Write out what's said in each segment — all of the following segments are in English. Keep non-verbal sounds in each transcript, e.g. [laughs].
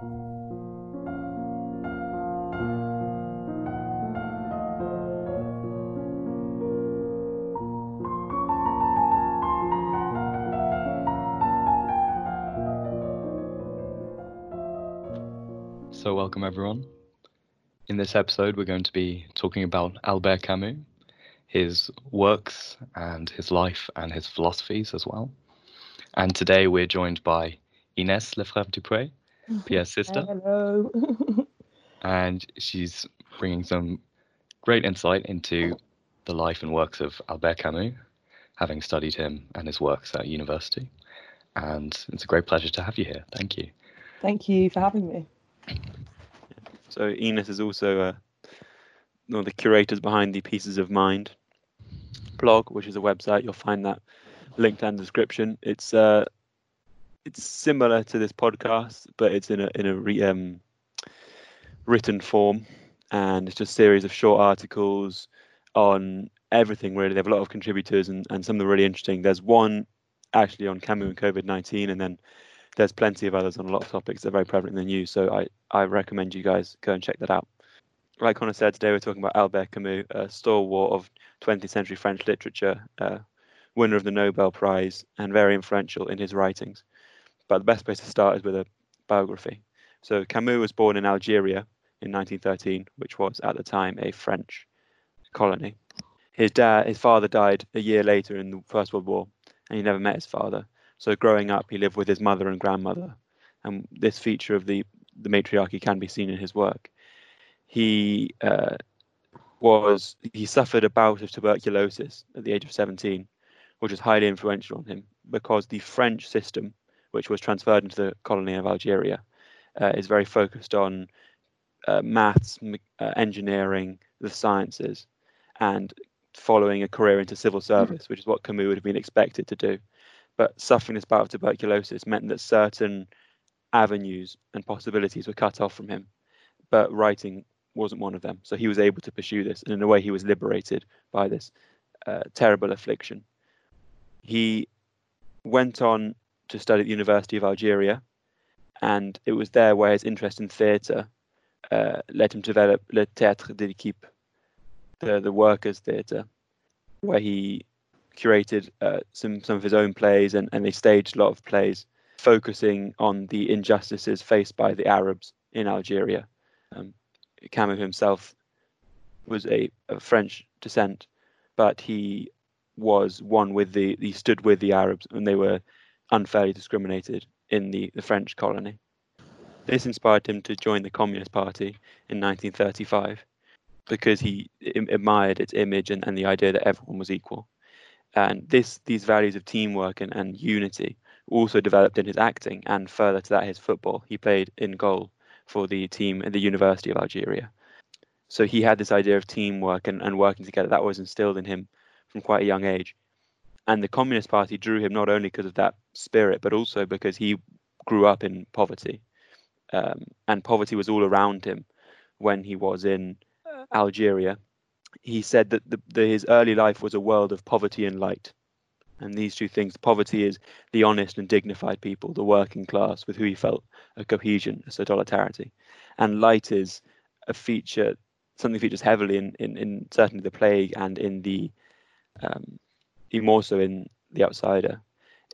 So, welcome everyone. In this episode, we're going to be talking about Albert Camus, his works, and his life and his philosophies as well. And today we're joined by Ines Lefebvre Dupré, Pierre's sister. Hello. [laughs] and she's bringing some great insight into the life and works of Albert Camus, having studied him and his works at university. And it's a great pleasure to have you here. Thank you. Thank you for having me. So Ines is also uh, one of the curators behind the Pieces of Mind blog, which is a website. You'll find that linked in the description. It's uh, it's similar to this podcast, but it's in a in a re, um, written form, and it's just a series of short articles on everything. Really, they have a lot of contributors, and and some of them are really interesting. There's one actually on Camus and COVID nineteen, and then there's plenty of others on a lot of topics that are very prevalent in the news. So I, I recommend you guys go and check that out. Like Connor said, today we're talking about Albert Camus, a stalwart of 20th century French literature, uh, winner of the Nobel Prize, and very influential in his writings. But the best place to start is with a biography. So Camus was born in Algeria in 1913, which was at the time a French colony. His dad, his father died a year later in the First World War, and he never met his father. So growing up, he lived with his mother and grandmother, and this feature of the the matriarchy can be seen in his work. He uh, was he suffered a bout of tuberculosis at the age of 17, which was highly influential on him because the French system, which was transferred into the colony of Algeria, uh, is very focused on uh, maths, uh, engineering, the sciences, and following a career into civil service, which is what Camus would have been expected to do but suffering this bout of tuberculosis meant that certain avenues and possibilities were cut off from him. But writing wasn't one of them. So he was able to pursue this, and in a way, he was liberated by this uh, terrible affliction. He went on to study at the University of Algeria, and it was there where his interest in theatre uh, led him to develop Le Théâtre de l'Équipe, the, the workers' theatre, where he curated uh, some some of his own plays, and, and they staged a lot of plays focusing on the injustices faced by the Arabs in Algeria. Um, Camus himself was a, a French descent, but he was one with the he stood with the Arabs and they were unfairly discriminated in the, the French colony. This inspired him to join the Communist Party in 1935 because he admired its image and, and the idea that everyone was equal. And this these values of teamwork and, and unity also developed in his acting and further to that his football. He played in goal for the team at the university of algeria. So he had this idea of teamwork and, and working together that was instilled in him from quite a young age and the communist party drew him not only because of that spirit but also because he grew up in poverty um, and poverty was all around him when he was in algeria he said that the, the, his early life was a world of poverty and light. And these two things poverty is the honest and dignified people, the working class, with who he felt a cohesion, a solidarity. And light is a feature, something features heavily in, in, in certainly the plague and in the, um, even more so in The Outsider.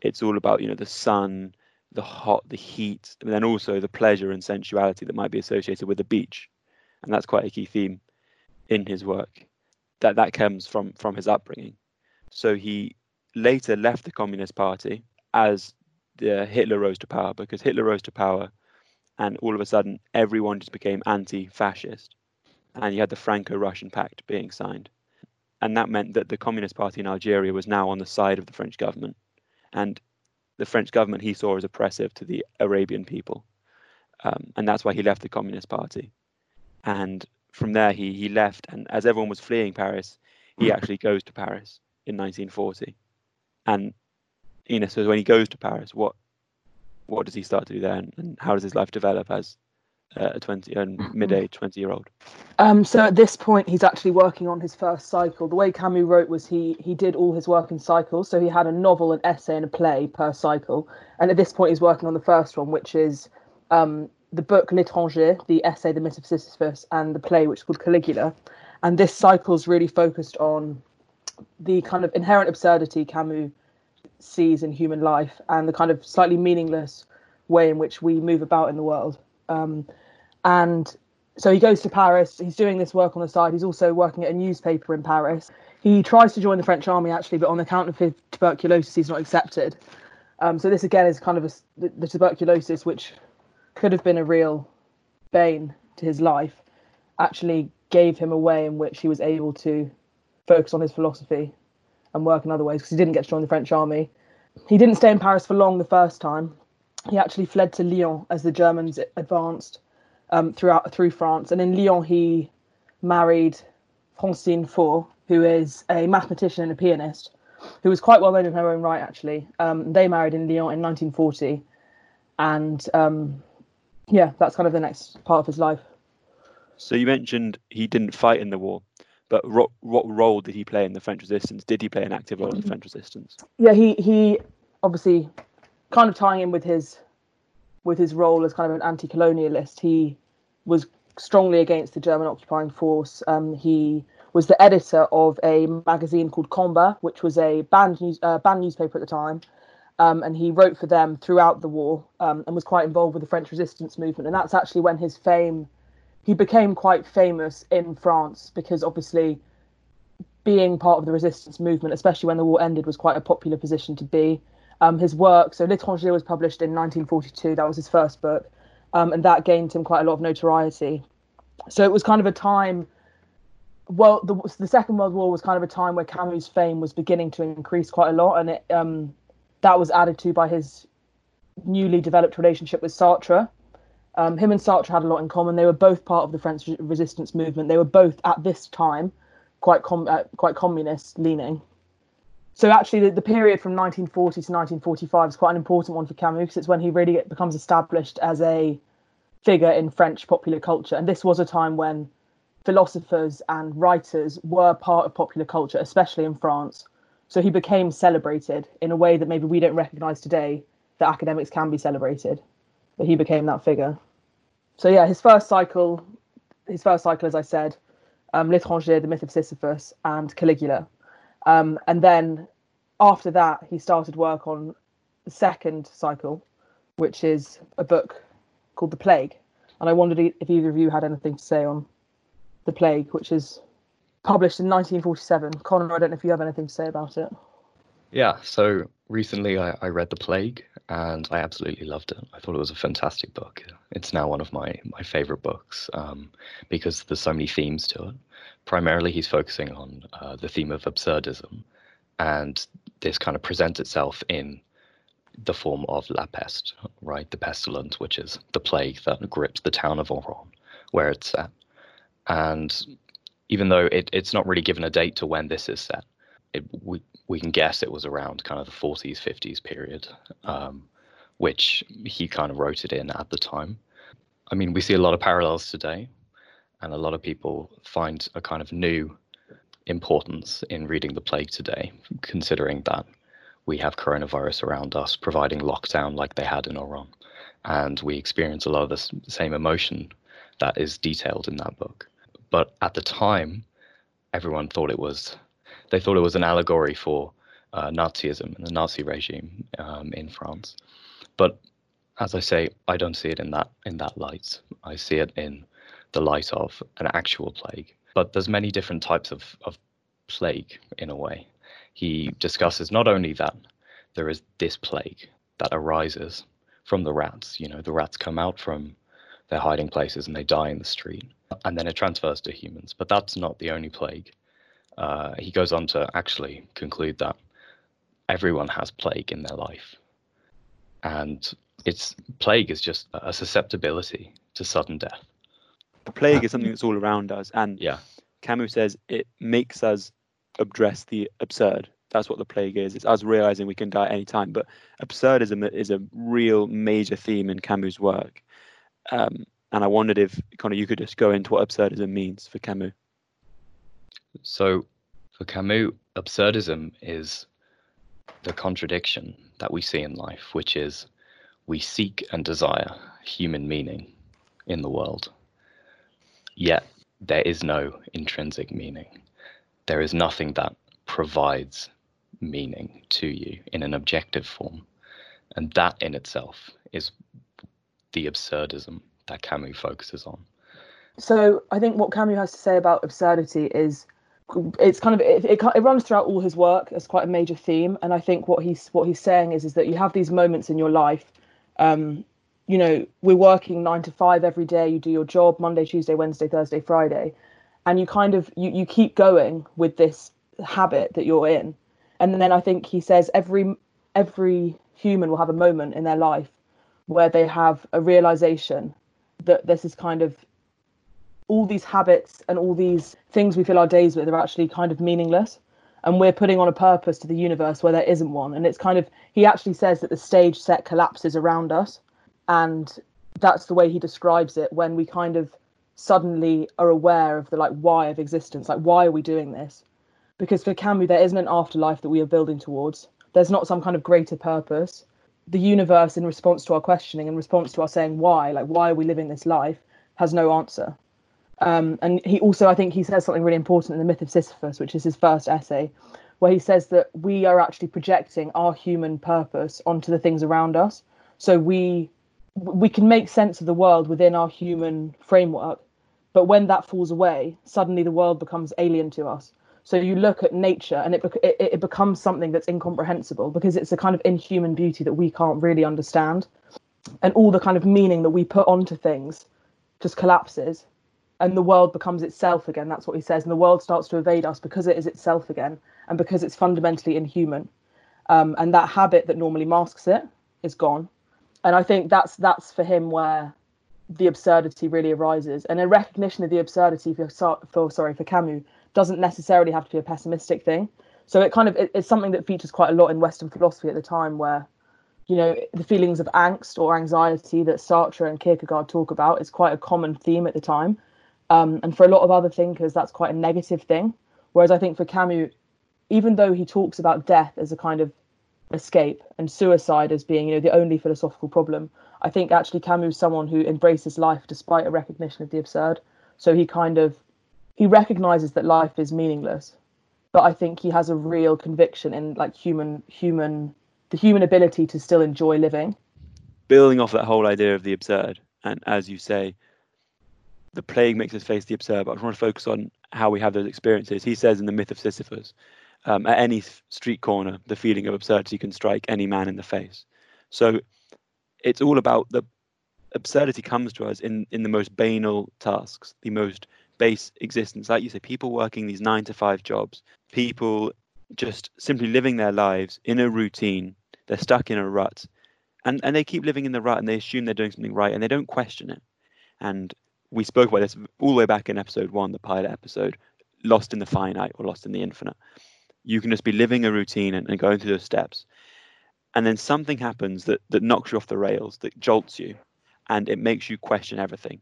It's all about, you know, the sun, the hot, the heat, and then also the pleasure and sensuality that might be associated with the beach. And that's quite a key theme in his work. That that comes from from his upbringing. So he later left the Communist Party as the Hitler rose to power because Hitler rose to power, and all of a sudden everyone just became anti-fascist, and you had the Franco-Russian Pact being signed, and that meant that the Communist Party in Algeria was now on the side of the French government, and the French government he saw as oppressive to the Arabian people, um, and that's why he left the Communist Party, and from there he he left, and as everyone was fleeing Paris, he hmm. actually goes to Paris in 1940. And Ines so when he goes to Paris, what what does he start to do there, and, and how does his life develop as a 20 and hmm. mid-age 20 year old um, so at this point he's actually working on his first cycle the way camus wrote was he he did all his work in cycles so he had a novel an essay and a play per cycle and at this point he's working on the first one which is um, the book L'Étranger, the essay The Myth of Sisyphus, and the play, which is called Caligula. And this cycle's really focused on the kind of inherent absurdity Camus sees in human life and the kind of slightly meaningless way in which we move about in the world. Um, and so he goes to Paris. He's doing this work on the side. He's also working at a newspaper in Paris. He tries to join the French army actually, but on account of his tuberculosis, he's not accepted. Um, so this again is kind of a, the, the tuberculosis, which could have been a real bane to his life, actually gave him a way in which he was able to focus on his philosophy and work in other ways because he didn't get to join the French army. He didn't stay in Paris for long the first time. He actually fled to Lyon as the Germans advanced um, throughout through France, and in Lyon he married Francine Faure, who is a mathematician and a pianist, who was quite well known in her own right. Actually, um, they married in Lyon in 1940, and um, yeah, that's kind of the next part of his life. So you mentioned he didn't fight in the war, but ro- what role did he play in the French resistance? Did he play an active role in the French resistance? Yeah, he he obviously kind of tying in with his with his role as kind of an anti-colonialist. He was strongly against the German occupying force. Um, he was the editor of a magazine called Combat, which was a banned news uh, banned newspaper at the time. Um, and he wrote for them throughout the war um, and was quite involved with the French resistance movement. And that's actually when his fame, he became quite famous in France because obviously being part of the resistance movement, especially when the war ended, was quite a popular position to be. Um, his work, so L'Étranger was published in 1942, that was his first book, um, and that gained him quite a lot of notoriety. So it was kind of a time well, the, the Second World War was kind of a time where Camus' fame was beginning to increase quite a lot, and it um, that was added to by his newly developed relationship with Sartre. Um, him and Sartre had a lot in common. They were both part of the French resistance movement. They were both at this time quite com- uh, quite communist leaning. So actually, the, the period from 1940 to 1945 is quite an important one for Camus because it's when he really becomes established as a figure in French popular culture. And this was a time when philosophers and writers were part of popular culture, especially in France. So he became celebrated in a way that maybe we don't recognize today that academics can be celebrated. But he became that figure. So yeah, his first cycle, his first cycle, as I said, um, L'Étranger, The Myth of Sisyphus, and Caligula. Um, and then after that, he started work on the second cycle, which is a book called The Plague. And I wondered if either of you had anything to say on The Plague, which is published in 1947. Connor, I don't know if you have anything to say about it. Yeah, so recently I, I read The Plague and I absolutely loved it. I thought it was a fantastic book. It's now one of my, my favorite books um, because there's so many themes to it. Primarily, he's focusing on uh, the theme of absurdism, and this kind of presents itself in the form of La Peste, right? The pestilence, which is the plague that grips the town of Oran, where it's set. And even though it, it's not really given a date to when this is set, it, we, we can guess it was around kind of the 40s, 50s period, um, which he kind of wrote it in at the time. I mean, we see a lot of parallels today, and a lot of people find a kind of new importance in reading the plague today, considering that we have coronavirus around us, providing lockdown like they had in Oran, and we experience a lot of the same emotion that is detailed in that book. But at the time, everyone thought it was they thought it was an allegory for uh, Nazism and the Nazi regime um, in France. But as I say, I don't see it in that in that light. I see it in the light of an actual plague. But there's many different types of, of plague in a way. He discusses not only that there is this plague that arises from the rats. You know, the rats come out from their hiding places and they die in the street, and then it transfers to humans. But that's not the only plague uh, he goes on to actually conclude that everyone has plague in their life, and it's plague is just a susceptibility to sudden death. The plague is something that's all around us, and yeah, Camus says it makes us address the absurd. That's what the plague is. It's us realizing we can die at any time. But absurdism is a real major theme in Camus' work. Um, and I wondered if, Connor, you could just go into what absurdism means for Camus. So for Camus, absurdism is the contradiction that we see in life, which is we seek and desire human meaning in the world. Yet there is no intrinsic meaning. There is nothing that provides meaning to you in an objective form. And that in itself is the absurdism that Camus focuses on. So I think what Camus has to say about absurdity is it's kind of it, it, it, runs throughout all his work as quite a major theme and i think what he's what he's saying is is that you have these moments in your life um you know we're working nine to five every day you do your job monday tuesday wednesday thursday friday and you kind of you, you keep going with this habit that you're in. And then i think he says every every human will have a moment in their life where they have a realization that this is kind of all these habits and all these things we fill our days with are actually kind of meaningless. And we're putting on a purpose to the universe where there isn't one. And it's kind of he actually says that the stage set collapses around us. And that's the way he describes it when we kind of suddenly are aware of the like why of existence like why are we doing this? Because for camus there isn't an afterlife that we are building towards. There's not some kind of greater purpose. The universe in response to our questioning in response to our saying why like why are we living this life has no answer um, and he also, I think, he says something really important in the Myth of Sisyphus, which is his first essay, where he says that we are actually projecting our human purpose onto the things around us. So we we can make sense of the world within our human framework, but when that falls away, suddenly the world becomes alien to us. So you look at nature, and it it, it becomes something that's incomprehensible because it's a kind of inhuman beauty that we can't really understand, and all the kind of meaning that we put onto things just collapses and the world becomes itself again. That's what he says, and the world starts to evade us because it is itself again, and because it's fundamentally inhuman. Um, and that habit that normally masks it is gone. And I think that's that's for him where the absurdity really arises. And a recognition of the absurdity for, for sorry for Camus doesn't necessarily have to be a pessimistic thing. So it kind of it, it's something that features quite a lot in Western philosophy at the time, where you know the feelings of angst or anxiety that Sartre and Kierkegaard talk about is quite a common theme at the time um, and for a lot of other thinkers, that's quite a negative thing. Whereas I think for Camus, even though he talks about death as a kind of escape and suicide as being, you know, the only philosophical problem, I think actually Camus is someone who embraces life despite a recognition of the absurd. So he kind of he recognizes that life is meaningless, but I think he has a real conviction in like human human the human ability to still enjoy living. Building off that whole idea of the absurd, and as you say, the plague makes us face the absurd, but I want to focus on how we have those experiences. He says in the myth of Sisyphus, um, at any street corner, the feeling of absurdity can strike any man in the face. So it's all about the absurdity comes to us in, in the most banal tasks, the most base existence. Like you say, people working these nine to five jobs, people just simply living their lives in a routine. They're stuck in a rut. And, and they keep living in the rut and they assume they're doing something right and they don't question it. And we spoke about this all the way back in episode one, the pilot episode, lost in the finite or lost in the infinite. You can just be living a routine and, and going through those steps. And then something happens that, that knocks you off the rails, that jolts you, and it makes you question everything.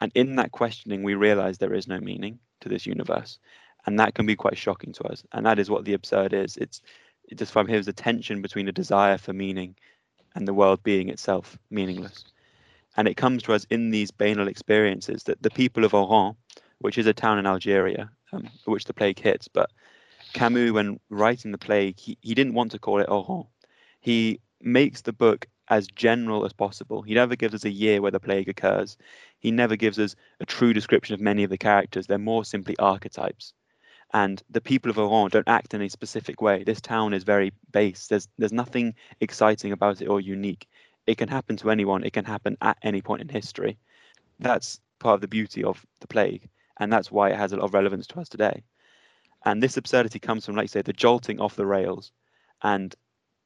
And in that questioning, we realize there is no meaning to this universe. And that can be quite shocking to us. And that is what the absurd is. It's it describes here as a tension between a desire for meaning and the world being itself meaningless. And it comes to us in these banal experiences that the people of Oran, which is a town in Algeria, um, which the plague hits, but Camus, when writing the plague, he, he didn't want to call it Oran. He makes the book as general as possible. He never gives us a year where the plague occurs. He never gives us a true description of many of the characters. They're more simply archetypes. And the people of Oran don't act in a specific way. This town is very base. There's there's nothing exciting about it or unique. It can happen to anyone. It can happen at any point in history. That's part of the beauty of the plague, and that's why it has a lot of relevance to us today. And this absurdity comes from, like you say, the jolting off the rails. And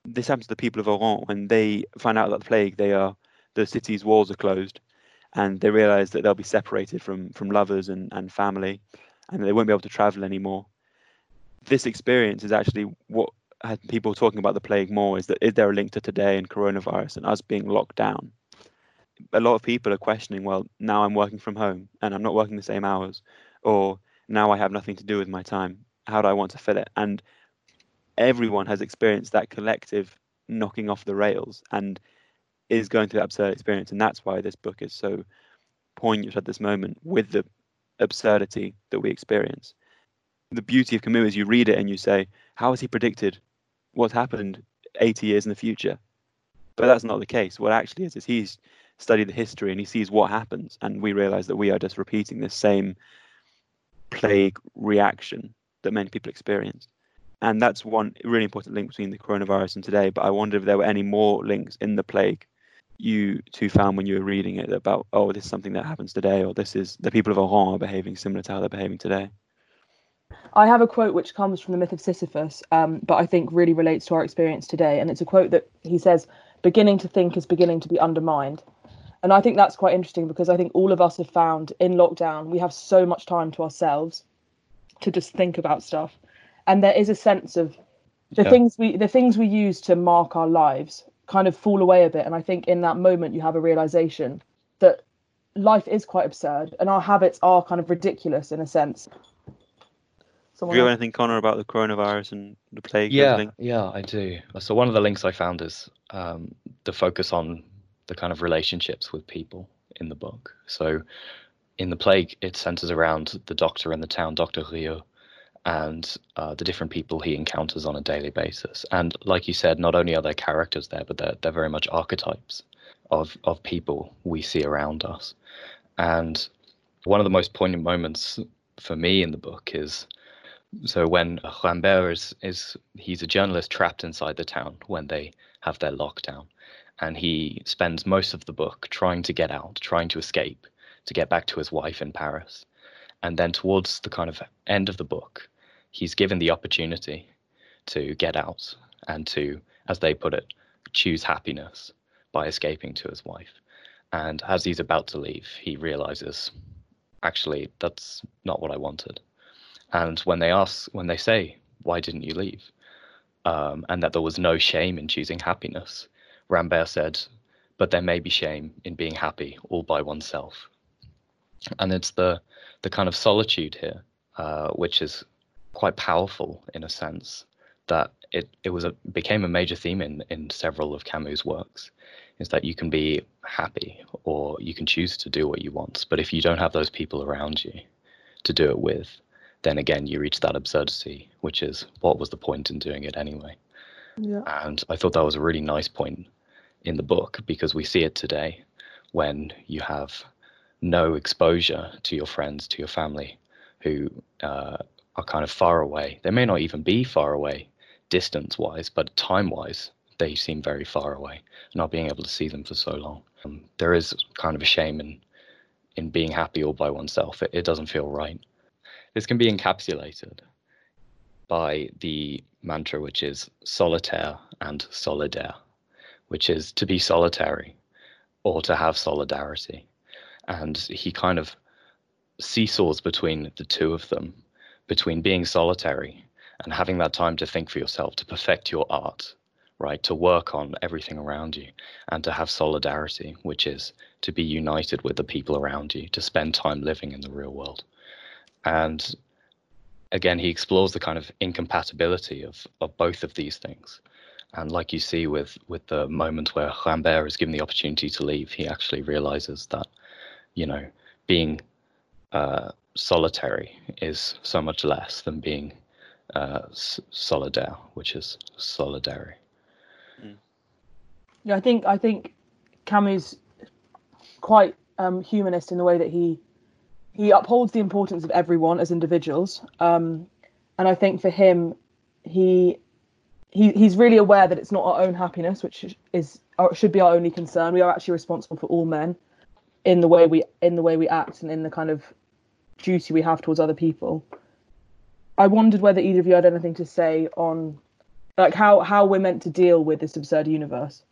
this happens to the people of Oran when they find out that the plague, they are the city's walls are closed, and they realize that they'll be separated from from lovers and, and family, and they won't be able to travel anymore. This experience is actually what had people talking about the plague more is that is there a link to today and coronavirus and us being locked down? A lot of people are questioning, well, now I'm working from home and I'm not working the same hours, or now I have nothing to do with my time. How do I want to fill it? And everyone has experienced that collective knocking off the rails and is going through that absurd experience. And that's why this book is so poignant at this moment with the absurdity that we experience. The beauty of Camus is you read it and you say, how has he predicted what's happened 80 years in the future? But that's not the case. What actually is is he's studied the history and he sees what happens, and we realize that we are just repeating the same plague reaction that many people experienced. And that's one really important link between the coronavirus and today. But I wonder if there were any more links in the plague you two found when you were reading it about, oh, this is something that happens today, or this is the people of Oran are behaving similar to how they're behaving today. I have a quote which comes from the myth of Sisyphus, um, but I think really relates to our experience today. And it's a quote that he says, beginning to think is beginning to be undermined. And I think that's quite interesting because I think all of us have found in lockdown, we have so much time to ourselves to just think about stuff. And there is a sense of the yeah. things we the things we use to mark our lives kind of fall away a bit. And I think in that moment you have a realization that life is quite absurd and our habits are kind of ridiculous in a sense. Someone do you have anything, Connor, about the coronavirus and the plague? Yeah, yeah, I do. So one of the links I found is um, the focus on the kind of relationships with people in the book. So in the plague, it centers around the doctor in the town, Doctor Rieux, and uh, the different people he encounters on a daily basis. And like you said, not only are there characters there, but they're, they're very much archetypes of, of people we see around us. And one of the most poignant moments for me in the book is so when Rambert is, is he's a journalist trapped inside the town when they have their lockdown. And he spends most of the book trying to get out trying to escape to get back to his wife in paris. And then towards the kind of end of the book he's given the opportunity to get out and to as they put it choose happiness by escaping to his wife. And as he's about to leave he realizes actually that's not what i wanted and when they ask, when they say, why didn't you leave? Um, and that there was no shame in choosing happiness, Rambert said, but there may be shame in being happy all by oneself. And it's the, the kind of solitude here, uh, which is quite powerful in a sense, that it, it was a, became a major theme in, in several of Camus' works, is that you can be happy or you can choose to do what you want. But if you don't have those people around you to do it with, then again you reach that absurdity, which is what was the point in doing it anyway? Yeah. And I thought that was a really nice point in the book because we see it today when you have no exposure to your friends, to your family who uh, are kind of far away. They may not even be far away distance wise, but time wise, they seem very far away, not being able to see them for so long. Um, there is kind of a shame in in being happy all by oneself. It, it doesn't feel right. This can be encapsulated by the mantra, which is solitaire and solidaire, which is to be solitary or to have solidarity. And he kind of seesaws between the two of them, between being solitary and having that time to think for yourself, to perfect your art, right? To work on everything around you and to have solidarity, which is to be united with the people around you, to spend time living in the real world and again he explores the kind of incompatibility of of both of these things and like you see with with the moment where Rambert is given the opportunity to leave he actually realizes that you know being uh, solitary is so much less than being uh, solidaire which is solidary mm. yeah i think i think camus quite um, humanist in the way that he he upholds the importance of everyone as individuals. Um, and I think for him, he he he's really aware that it's not our own happiness, which is should be our only concern. We are actually responsible for all men in the way we in the way we act and in the kind of duty we have towards other people. I wondered whether either of you had anything to say on like how how we're meant to deal with this absurd universe.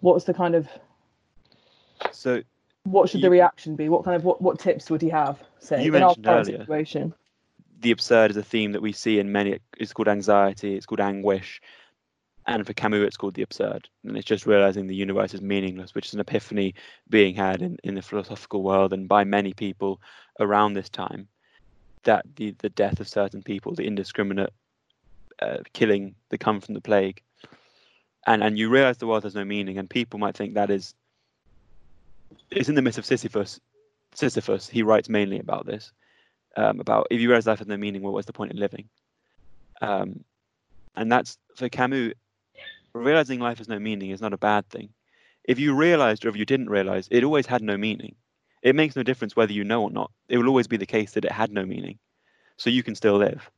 What's the kind of so what should you, the reaction be? What kind of what, what tips would he have? Say you in mentioned our earlier, situation. The absurd is a theme that we see in many. It's called anxiety. It's called anguish, and for Camus, it's called the absurd. And it's just realizing the universe is meaningless, which is an epiphany being had in, in the philosophical world and by many people around this time. That the the death of certain people, the indiscriminate uh, killing that come from the plague, and and you realize the world has no meaning, and people might think that is it's in the myth of Sisyphus Sisyphus, he writes mainly about this. Um, about if you realize life has no meaning, well, what's the point in living? Um, and that's for Camus. Realizing life has no meaning is not a bad thing. If you realized or if you didn't realize, it always had no meaning. It makes no difference whether you know or not. It will always be the case that it had no meaning. So you can still live.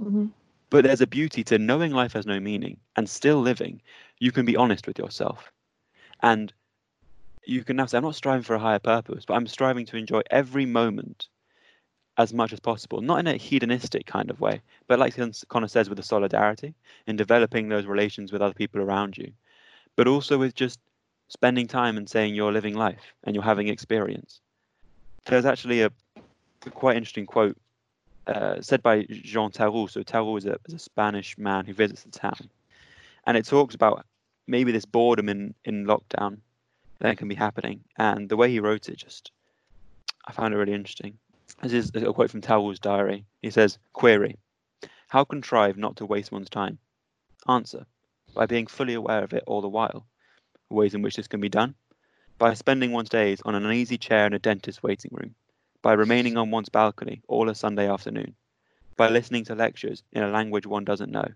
Mhm. But there's a beauty to knowing life has no meaning and still living. You can be honest with yourself. And you can now say, I'm not striving for a higher purpose, but I'm striving to enjoy every moment as much as possible, not in a hedonistic kind of way, but like Con- Connor says, with the solidarity in developing those relations with other people around you, but also with just spending time and saying you're living life and you're having experience. There's actually a, quite interesting quote uh, said by Jean Tarrou. So Tarrou is a, is a Spanish man who visits the town, and it talks about maybe this boredom in in lockdown that can be happening, and the way he wrote it just I found it really interesting. This is a quote from Tarrou's diary. He says, "Query: How contrive not to waste one's time? Answer: By being fully aware of it all the while. Ways in which this can be done: By spending one's days on an uneasy chair in a dentist's waiting room by remaining on one's balcony all a Sunday afternoon, by listening to lectures in a language one doesn't know,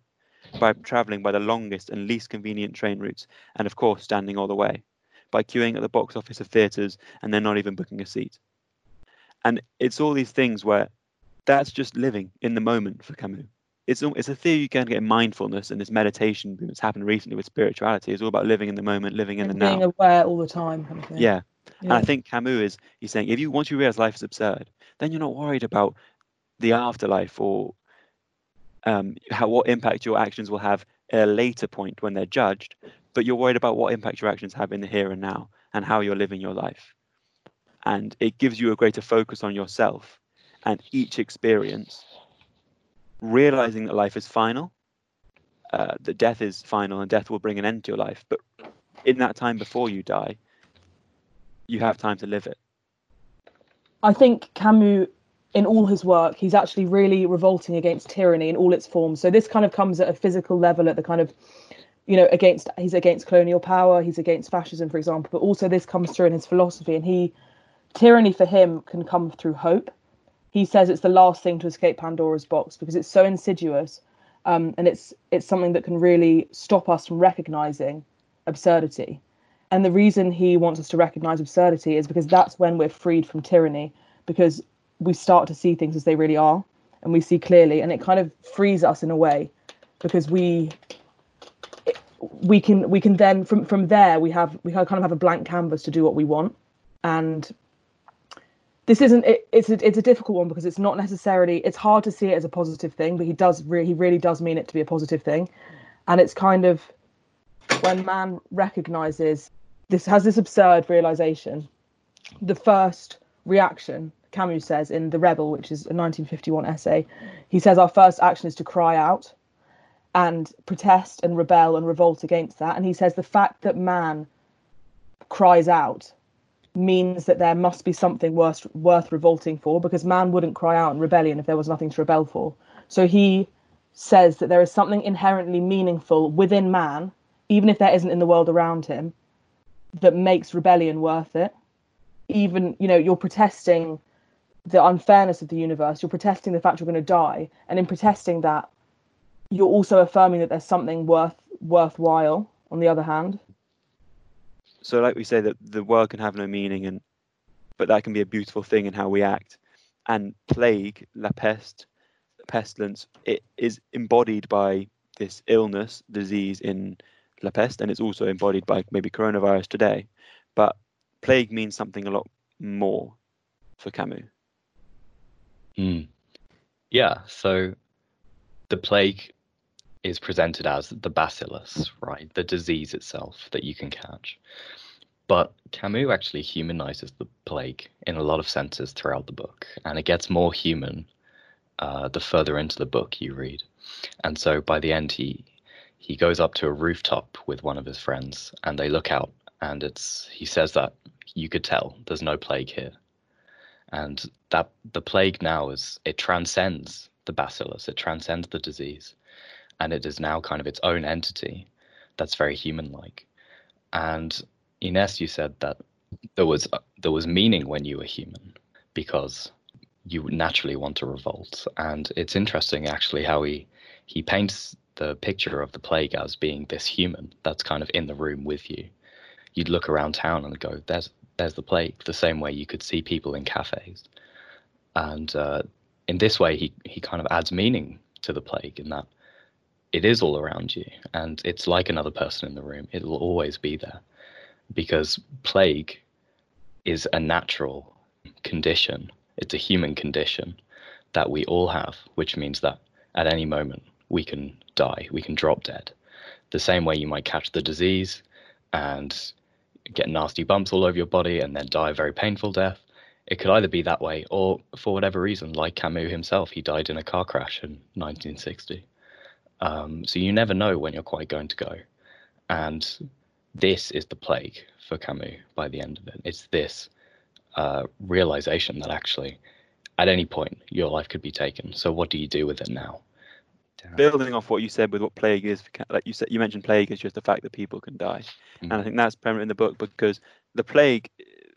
by travelling by the longest and least convenient train routes, and of course standing all the way, by queuing at the box office of theatres and then not even booking a seat. And it's all these things where that's just living in the moment for Camus. It's it's a theory you can get in mindfulness and this meditation that's happened recently with spirituality. It's all about living in the moment, living in And the being now. Being aware all the time. Kind of thing. Yeah. And I think Camus is he's saying if you once you realize life is absurd, then you're not worried about the afterlife or um, how what impact your actions will have at a later point when they're judged, but you're worried about what impact your actions have in the here and now and how you're living your life. And it gives you a greater focus on yourself and each experience, realizing that life is final, uh, that death is final and death will bring an end to your life. But in that time before you die, you have time to live it. I think Camus, in all his work, he's actually really revolting against tyranny in all its forms. So this kind of comes at a physical level, at the kind of, you know, against he's against colonial power, he's against fascism, for example. But also this comes through in his philosophy, and he, tyranny for him can come through hope. He says it's the last thing to escape Pandora's box because it's so insidious, um, and it's it's something that can really stop us from recognizing absurdity. And the reason he wants us to recognize absurdity is because that's when we're freed from tyranny, because we start to see things as they really are and we see clearly, and it kind of frees us in a way because we we can we can then from from there we have we kind of have a blank canvas to do what we want. And this isn't it, it's a, it's a difficult one because it's not necessarily it's hard to see it as a positive thing but he does re- he really does mean it to be a positive thing. And it's kind of when man recognizes this has this absurd realization the first reaction camus says in the rebel which is a 1951 essay he says our first action is to cry out and protest and rebel and revolt against that. And he says the fact that man cries out means that there must be something worth worth revolting for because man wouldn't cry out in rebellion if there was nothing to rebel for. So he says that there is something inherently meaningful within man even if there isn't in the world around him that makes rebellion worth it. Even you know you're protesting the unfairness of the universe you're protesting the fact you're going to die and in protesting that you're also affirming that there's something worth worthwhile on the other hand So, like we say, that the world can have no meaning, and but that can be a beautiful thing in how we act. And plague, la peste, pestilence, it is embodied by this illness, disease in la peste, and it's also embodied by maybe coronavirus today. But plague means something a lot more for Camus. Mm. Yeah, so the plague is presented as the bacillus, right? The disease itself that you can catch. But Camus actually humanizes the plague in a lot of senses throughout the book, and it gets more human uh, the further into the book you read. And so by the end, he he goes up to a rooftop with one of his friends, and they look out, and it's he says that you could tell there's no plague here and that the plague now is it transcends the bacillus it transcends the disease and it is now kind of its own entity that's very human like and ines you said that there was there was meaning when you were human because you naturally want to revolt. And it's interesting actually how he he paints the picture of the plague as being this human that's kind of in the room with you. You'd look around town and go, "There's there's the plague," the same way you could see people in cafes. And uh, in this way, he he kind of adds meaning to the plague in that it is all around you, and it's like another person in the room. It will always be there, because plague is a natural condition. It's a human condition that we all have, which means that at any moment we can die, we can drop dead. The same way you might catch the disease and get nasty bumps all over your body and then die a very painful death. It could either be that way or for whatever reason, like Camus himself, he died in a car crash in 1960. Um, so you never know when you're quite going to go. And this is the plague for Camus by the end of it. It's this uh, realization that actually at any point your life could be taken. So what do you do with it now? building off what you said with what plague is, like you said, you mentioned plague is just the fact that people can die, mm. and I think that's permanent in the book because the plague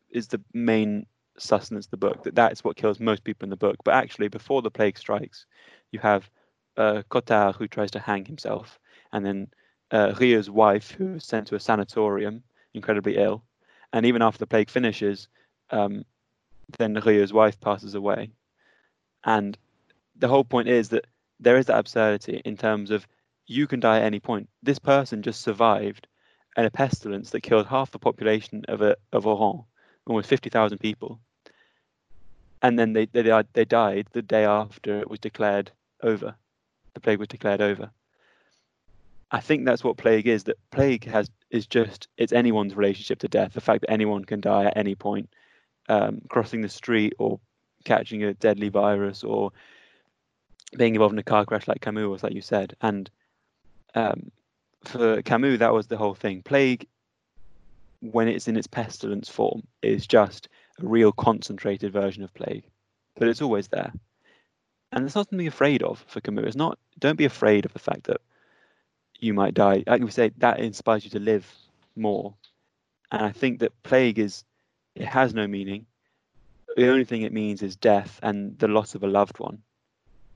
is the main sustenance of the book. That that's what kills most people in the book. But actually, before the plague strikes, you have uh, Cottard who tries to hang himself, and then uh, Rieux's wife who is sent to a sanatorium, incredibly ill, and even after the plague finishes, um, then Rieux's wife passes away, and the whole point is that there is that absurdity in terms of you can die at any point. This person just survived in a pestilence that killed half the population of a, of Oran, almost 50,000 people. And then they, they, they died the day after it was declared over. The plague was declared over. I think that's what plague is. That plague has is just it's anyone's relationship to death. The fact that anyone can die at any point, um, crossing the street or catching a deadly virus or being involved in a car crash like Camus was, like you said. And um, for Camus, that was the whole thing. Plague, when it's in its pestilence form, is just a real concentrated version of plague, but it's always there. And it's not to be afraid of for Camus. It's not. Don't be afraid of the fact that you might die. Like we say, that inspires you to live more. And I think that plague is, it has no meaning. The only thing it means is death and the loss of a loved one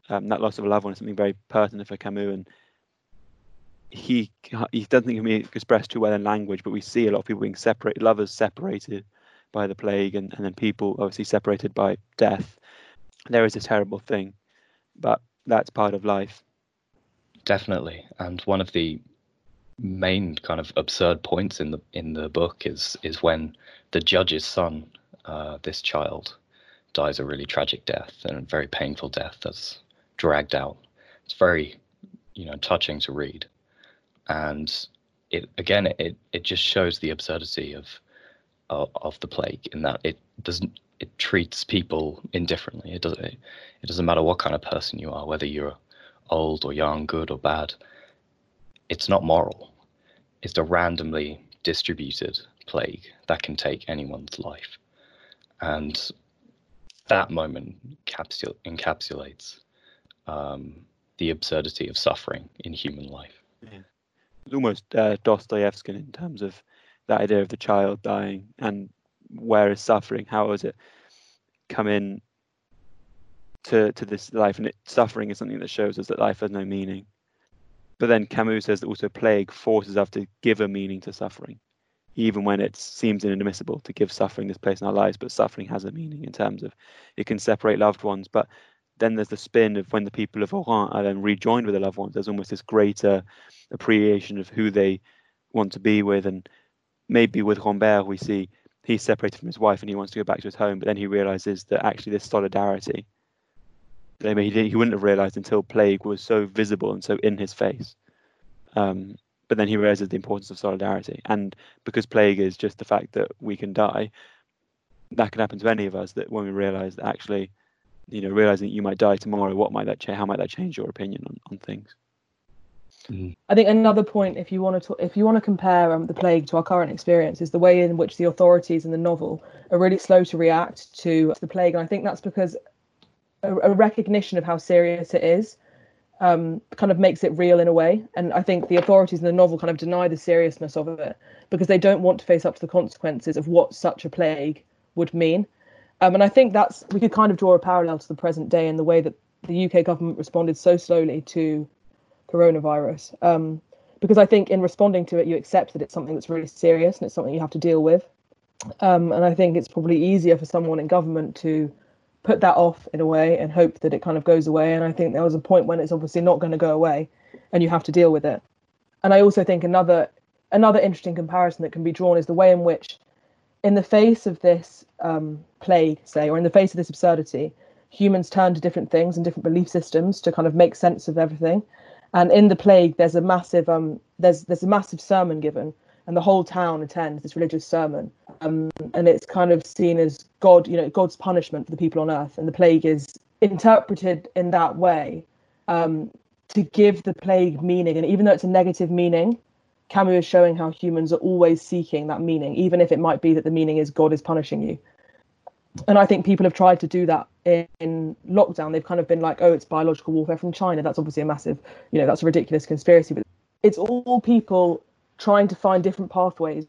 um, that loss of a loved one is something very pertinent for Camus, and he he doesn't think it can be expressed too well in language, but we see a lot of people being separated, lovers separated by the plague, and, and then people obviously separated by death. There is a terrible thing, but that's part of life. Definitely, and one of the main kind of absurd points in the in the book is is when the judge's son, uh, this child, dies a really tragic death and a very painful death that's dragged out. It's very, you know, touching to read, and it again it it just shows the absurdity of uh, of the plague in that it doesn't it treats people indifferently. It doesn't it, doesn't matter what kind of person you are, whether you're old or young, good or bad. It's not moral. It's a randomly distributed plague that can take anyone's life, and that moment capsul- encapsulates um, the absurdity of suffering in human life. Yeah. It's almost uh, Dostoevsky in terms of that idea of the child dying and where is suffering? How does it come in to to this life? And it, suffering is something that shows us that life has no meaning. But then Camus says that also plague forces us to give a meaning to suffering, even when it seems inadmissible to give suffering this place in our lives. But suffering has a meaning in terms of it can separate loved ones, but then there's the spin of when the people of Oran are then rejoined with their loved ones. There's almost this greater appreciation of who they want to be with. And maybe with Rambert, we see he's separated from his wife and he wants to go back to his home, but then he realizes that actually this solidarity, maybe he, he wouldn't have realized until plague was so visible and so in his face. Um, but then he realizes the importance of solidarity. And because plague is just the fact that we can die, that can happen to any of us that when we realize that actually you know realizing that you might die tomorrow what might that change how might that change your opinion on, on things mm. I think another point, if you want to, if you want to compare um, the plague to our current experience, is the way in which the authorities in the novel are really slow to react to the plague, and I think that's because a, a recognition of how serious it is um, kind of makes it real in a way. And I think the authorities in the novel kind of deny the seriousness of it because they don't want to face up to the consequences of what such a plague would mean. Um, and I think that's we could kind of draw a parallel to the present day in the way that the UK government responded so slowly to coronavirus. Um, because I think in responding to it, you accept that it's something that's really serious and it's something you have to deal with. Um, and I think it's probably easier for someone in government to put that off in a way and hope that it kind of goes away. And I think there was a point when it's obviously not going to go away, and you have to deal with it. And I also think another another interesting comparison that can be drawn is the way in which, in the face of this um, plague, say, or in the face of this absurdity, humans turn to different things and different belief systems to kind of make sense of everything. And in the plague, there's a massive um, there's there's a massive sermon given, and the whole town attends this religious sermon. Um, and it's kind of seen as God, you know, God's punishment for the people on earth, and the plague is interpreted in that way um, to give the plague meaning. And even though it's a negative meaning, Camus is showing how humans are always seeking that meaning, even if it might be that the meaning is God is punishing you. And I think people have tried to do that in, in, lockdown. They've kind of been like, oh, it's biological warfare from China. That's obviously a massive, you know, that's a ridiculous conspiracy. But it's all people trying to find different pathways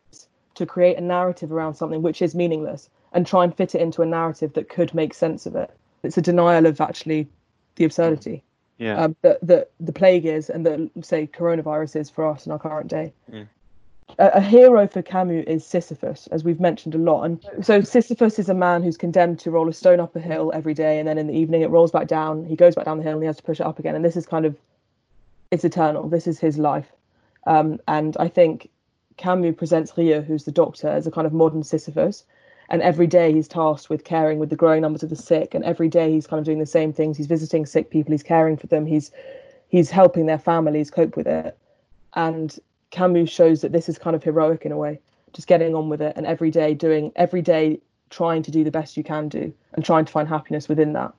to create a narrative around something which is meaningless and try and fit it into a narrative that could make sense of it. It's a denial of actually the absurdity Yeah. um, that, that the plague is and that, say, coronavirus is for us in our current day. A, hero for Camus is Sisyphus, as we've mentioned a lot. And so Sisyphus is a man who's condemned to roll a stone up a hill every day, and then in the evening it rolls back down. He goes back down the hill and he has to push it up again. And this is kind of, it's eternal. This is his life. Um, and I think Camus presents Rieux, who's the doctor, as a kind of modern Sisyphus. And every day he's tasked with caring with the growing numbers of the sick. And every day he's kind of doing the same things. He's visiting sick people. He's caring for them. He's he's helping their families cope with it. And Camus shows that this is kind of heroic in a way, just getting on with it and every day doing every day trying to do the best you can do and trying to find happiness within that.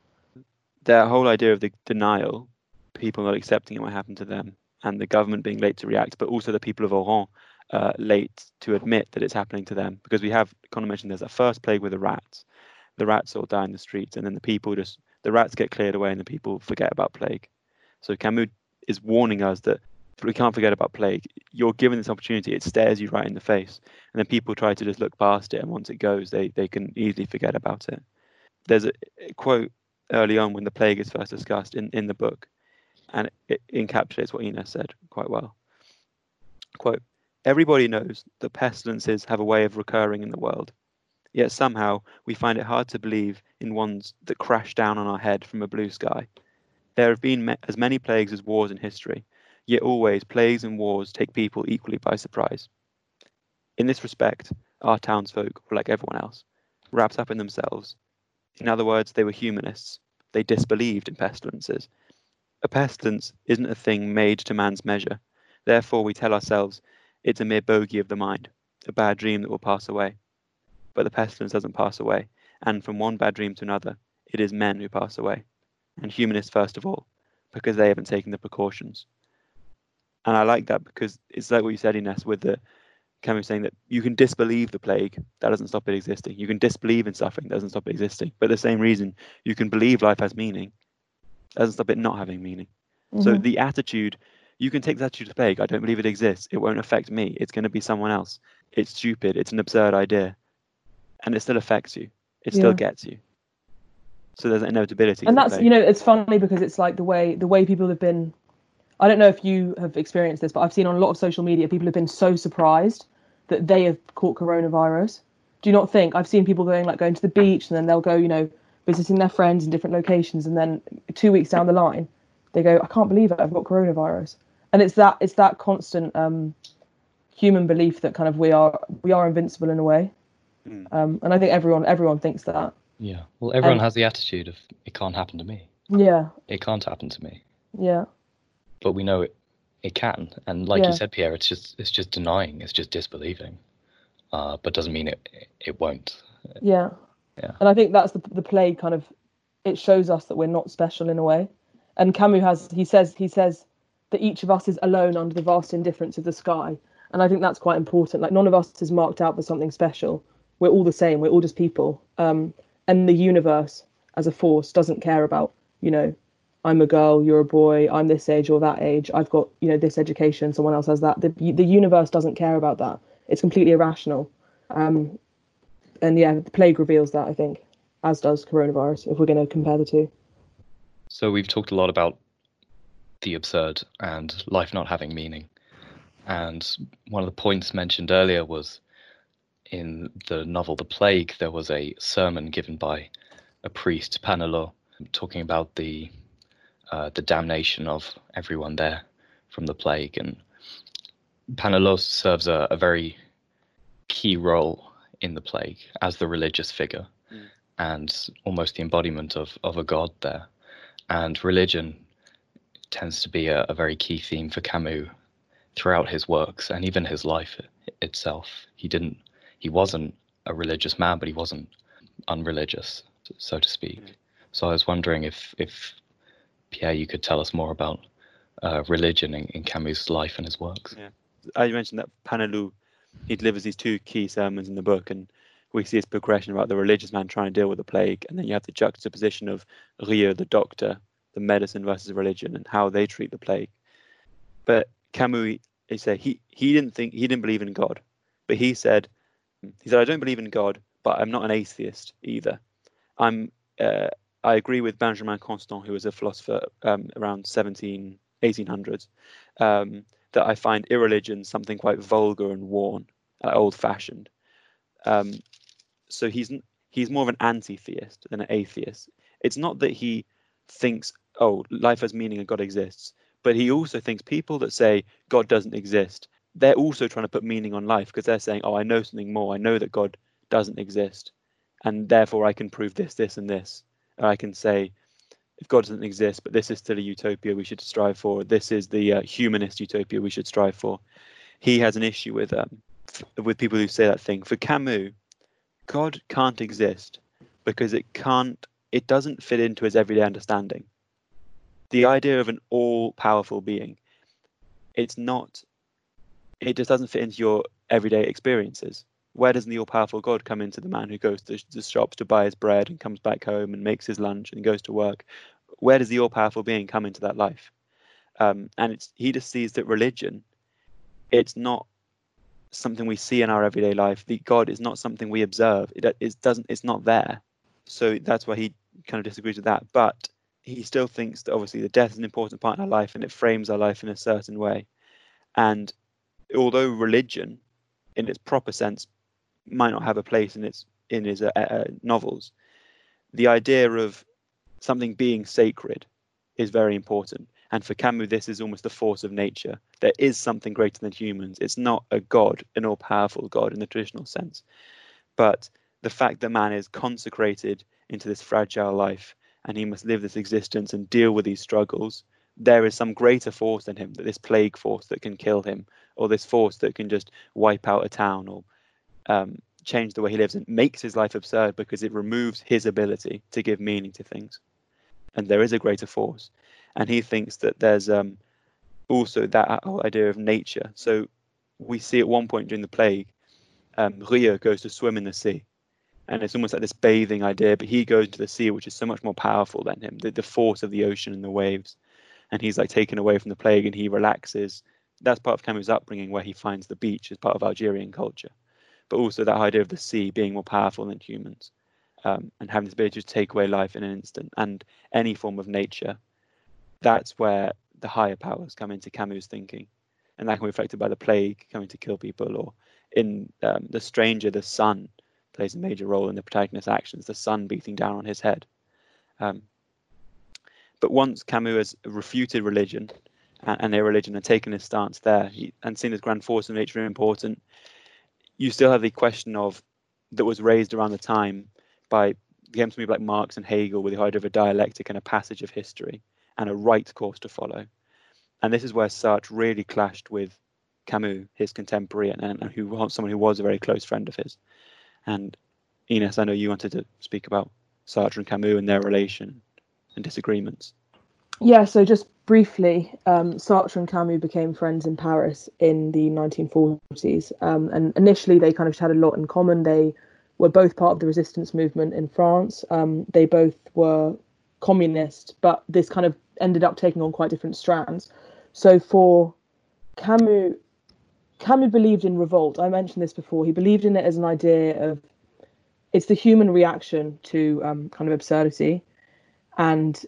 That whole idea of the denial, people not accepting it what happened to them, and the government being late to react, but also the people of Oran uh, late to admit that it's happening to them. Because we have, Connor mentioned, there's a first plague with the rats. The rats all die in the streets, and then the people just, the rats get cleared away, and the people forget about plague. So Camus is warning us that we can't forget about plague. You're given this opportunity, it stares you right in the face, and then people try to just look past it, and once it goes, they they can easily forget about it. There's a, quote early on when the plague is first discussed in, in the book, and it, encapsulates what Ines said quite well. Quote, everybody knows that pestilences have a way of recurring in the world, yet somehow we find it hard to believe in ones that crash down on our head from a blue sky. There have been as many plagues as wars in history, yet always plagues and wars take people equally by surprise. In this respect, our townsfolk were like everyone else, wrapped up in themselves. In other words, they were humanists. They disbelieved in pestilences. A pestilence isn't a thing made to man's measure. Therefore, we tell ourselves it's a mere bogey of the mind, a bad dream that will pass away. But the pestilence doesn't pass away, and from one bad dream to another, it is men who pass away, and humanists first of all, because they haven't taken the precautions. And I like that because it's like what you said, Ines, with the Camus saying that you can disbelieve the plague, that doesn't stop it existing. You can disbelieve in suffering, that doesn't stop it existing. But the same reason, you can believe life has meaning, that doesn't stop it not having meaning. So Mhm. the attitude, you can take the attitude of plague, I don't believe it exists, it won't affect me, it's going to be someone else. It's stupid, it's an absurd idea. And it still affects you, it still Yeah. gets you. So there's an inevitability. and that's you know it's funny because it's like the way the way people have been i don't know if you have experienced this but i've seen on a lot of social media people have been so surprised that they have caught coronavirus do you not think i've seen people going like going to the beach and then they'll go you know visiting their friends in different locations and then two weeks down the line they go i can't believe it i've got coronavirus and it's that it's that constant um human belief that kind of we are we are invincible in a way Mm. um and i think everyone everyone thinks that Yeah. Well, everyone And- has the attitude of it can't happen to me. yeah It can't happen to me. yeah But we know it. It can. And like Yeah. you said, Pierre, it's just it's just denying. It's just disbelieving. Uh, but doesn't mean it it won't. Yeah. Yeah. And I think that's the the plague kind of it shows us that we're not special in a way. And Camus has he says he says that each of us is alone under the vast indifference of the sky. And I think that's quite important. Like none of us is marked out for something special. We're all the same. We're all just people. Um, and the universe as a force doesn't care about, you know, I'm a girl, you're a boy, I'm this age or that age. I've got, you know, this education, someone else has that. The the universe doesn't care about that. It's completely irrational. Um, and yeah, the plague reveals that. I think. as does coronavirus. If we're going to compare the two. So we've talked a lot about the absurd and life not having meaning. And one of the points mentioned earlier was in the novel The Plague, there was a sermon given by a priest, Paneloux, talking about the uh, the damnation of everyone there from the plague. And Paneloux serves a, a very key role in the plague as the religious figure mm. and almost the embodiment of, of a god there. And religion tends to be a, a very key theme for Camus throughout his works and even his life itself. He didn't, he wasn't a religious man, but he wasn't unreligious, so to speak. Mm. So I was wondering if, if Pierre, you could tell us more about uh, religion in, in Camus' life and his works. Yeah, I mentioned that Paneloux, he delivers these two key sermons in the book, and we see his progression about the religious man trying to deal with the plague, and then you have the juxtaposition of Rieux, the doctor, the medicine versus religion, and how they treat the plague. But Camus, he said he he didn't think he didn't believe in God, but he said he said I don't believe in God, but I'm not an atheist either. I'm uh, I agree with Benjamin Constant, who was a philosopher um, around 17 1800s, um, that I find irreligion something quite vulgar and worn, uh, old-fashioned. Um, so he's he's more of an anti-theist than an atheist. It's not that he thinks, oh, life has meaning and God exists, but he also thinks people that say God doesn't exist, they're also trying to put meaning on life because they're saying, oh, I know something more. I know that God doesn't exist, and therefore I can prove this, this, and this. Or I can say, if God doesn't exist, but this is still a utopia we should strive for. This is the uh, humanist utopia we should strive for. He has an issue with um, with people who say that thing. For Camus, God can't exist because it can't. It doesn't fit into his everyday understanding. The idea of an all-powerful being, it's not. It just doesn't fit into your everyday experiences where does the all powerful God come into the man who goes to the shops to buy his bread and comes back home and makes his lunch and goes to work? Where does the all powerful being come into that life? Um, and he just sees that religion, it's not something we see in our everyday life. The God is not something we observe. It, it doesn't. It's not there. So that's why he kind of disagrees with that. But he still thinks that obviously the death is an important part in our life and it frames our life in a certain way. And although religion, in its proper sense, might not have a place in its in his uh, uh, novels. The idea of something being sacred is very important. And for Camus, this is almost the force of nature. There is something greater than humans. It's not a god, an all powerful god in the traditional sense. But the fact that man is consecrated into this fragile life and he must live this existence and deal with these struggles, there is some greater force in him, that this plague force that can kill him, or this force that can just wipe out a town or um, change the way he lives and makes his life absurd because it removes his ability to give meaning to things. And there is a greater force. And he thinks that there's um, also that idea of nature. So we see at one point during the plague, um, goes to swim in the sea. And it's almost like this bathing idea, but he goes into the sea, which is so much more powerful than him, the, the force of the ocean and the waves. And he's like taken away from the plague and he relaxes. That's part of Camus' upbringing, where he finds the beach as part of Algerian culture but also that idea of the sea being more powerful than humans um, and having this ability to take away life in an instant and any form of nature. That's where the higher powers come into Camus' thinking. And that can be reflected by the plague coming to kill people, or in um, The Stranger, the sun plays a major role in the protagonist's actions, the sun beating down on his head. Um, but once Camus has refuted religion and, and their religion and taken his stance there, he, and seen his grand force of nature important, you still have the question of that was raised around the time by games like Marx and Hegel with the idea of a dialectic and a passage of history and a right course to follow. And this is where Sartre really clashed with Camus, his contemporary, and, and who someone who was a very close friend of his. And Ines, I know you wanted to speak about Sartre and Camus and their relation and disagreements. Yeah, so just briefly, um, Sartre and Camus became friends in Paris in the 1940s. Um, and initially, they kind of had a lot in common. They were both part of the resistance movement in France. Um, they both were communist, but this kind of ended up taking on quite different strands. So for Camus, Camus believed in revolt. I mentioned this before. He believed in it as an idea of it's the human reaction to um, kind of absurdity, and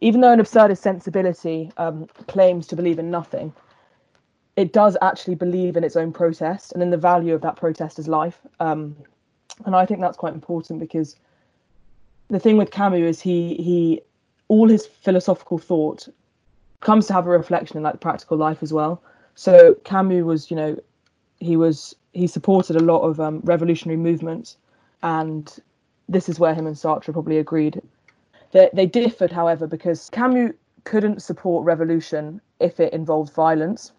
even though an absurdist sensibility um, claims to believe in nothing, it does actually believe in its own protest and in the value of that protest as life. Um, and I think that's quite important because the thing with Camus is he he all his philosophical thought comes to have a reflection in like practical life as well. So Camus was, you know, he was he supported a lot of um, revolutionary movements, and this is where him and Sartre probably agreed. They, they differed, however, because Camus couldn't support revolution if it involved violence,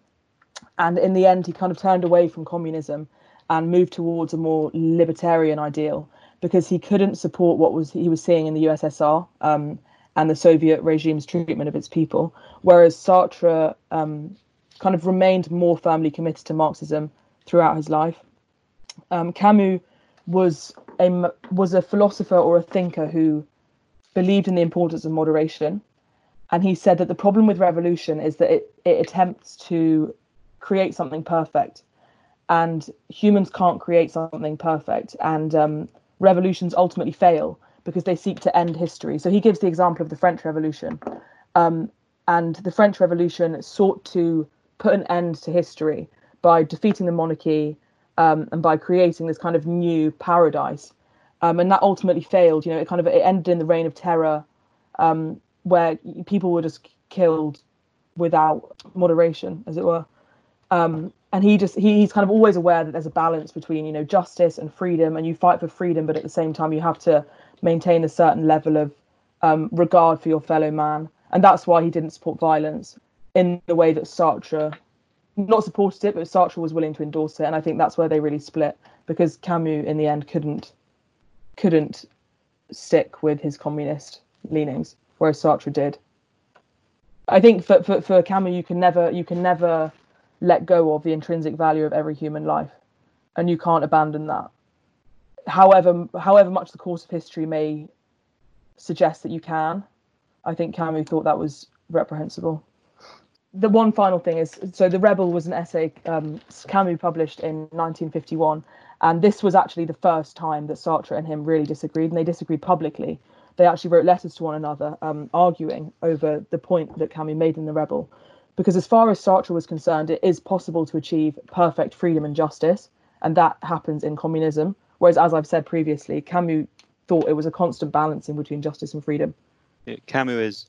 and in the end, he kind of turned away from communism and moved towards a more libertarian ideal because he couldn't support what was he was seeing in the USSR um, and the Soviet regime's treatment of its people, whereas Sartre um, kind of remained more firmly committed to Marxism throughout his life. Um, Camus was a was a philosopher or a thinker who believed in the importance of moderation, and he said that the problem with revolution is that it, it attempts to create something perfect, and humans can't create something perfect, and um, revolutions ultimately fail because they seek to end history. So he gives the example of the French Revolution, um, and the French Revolution sought to put an end to history by defeating the monarchy um, and by creating this kind of new paradise. Um, and that ultimately failed. You know, it kind of it ended in the reign of terror, um, where people were just killed without moderation, as it were. Um, and he just he, he's kind of always aware that there's a balance between you know justice and freedom, and you fight for freedom, but at the same time you have to maintain a certain level of um, regard for your fellow man, and that's why he didn't support violence in the way that Sartre not supported it, but Sartre was willing to endorse it, and I think that's where they really split because Camus in the end couldn't couldn't stick with his communist leanings, whereas Sartre did. I think for, for, for Camus you can never you can never let go of the intrinsic value of every human life, and you can't abandon that. However, however much the course of history may suggest that you can, I think Camus thought that was reprehensible the one final thing is so the rebel was an essay um, camus published in 1951 and this was actually the first time that sartre and him really disagreed and they disagreed publicly. They actually wrote letters to one another um, arguing over the point that camus made in the rebel. Because as far as sartre was concerned it is possible to achieve perfect freedom and justice and that happens in communism. Whereas as i've said previously camus thought it was a constant balancing between justice and freedom. Camus is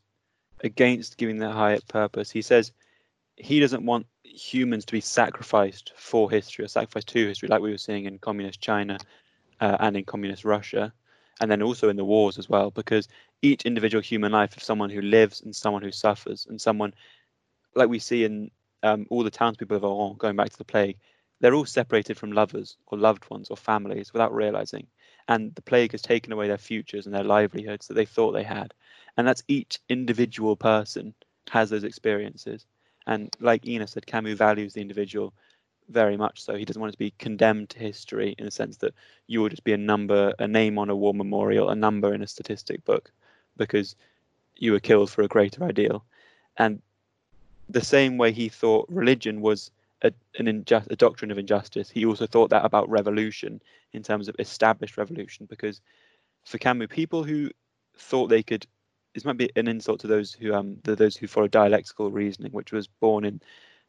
against giving that higher purpose. He says he doesn't want humans to be sacrificed for history or sacrificed to history, like we were seeing in communist China uh, and in communist Russia, and then also in the wars as well, because each individual human life of someone who lives and someone who suffers and someone like we see in um, all the townspeople of Oran going back to the plague, they're all separated from lovers or loved ones or families without realizing. And the plague has taken away their futures and their livelihoods that they thought they had and that's each individual person has those experiences and like ines said camus values the individual very much so he doesn't want it to be condemned to history in the sense that you will just be a number a name on a war memorial a number in a statistic book because you were killed for a greater ideal. And the same way he thought religion was a, an injust, a doctrine of injustice he also thought that about revolution in terms of established revolution because for camus people who thought they could this might be an insult to those who um the, those who follow dialectical reasoning, which was born in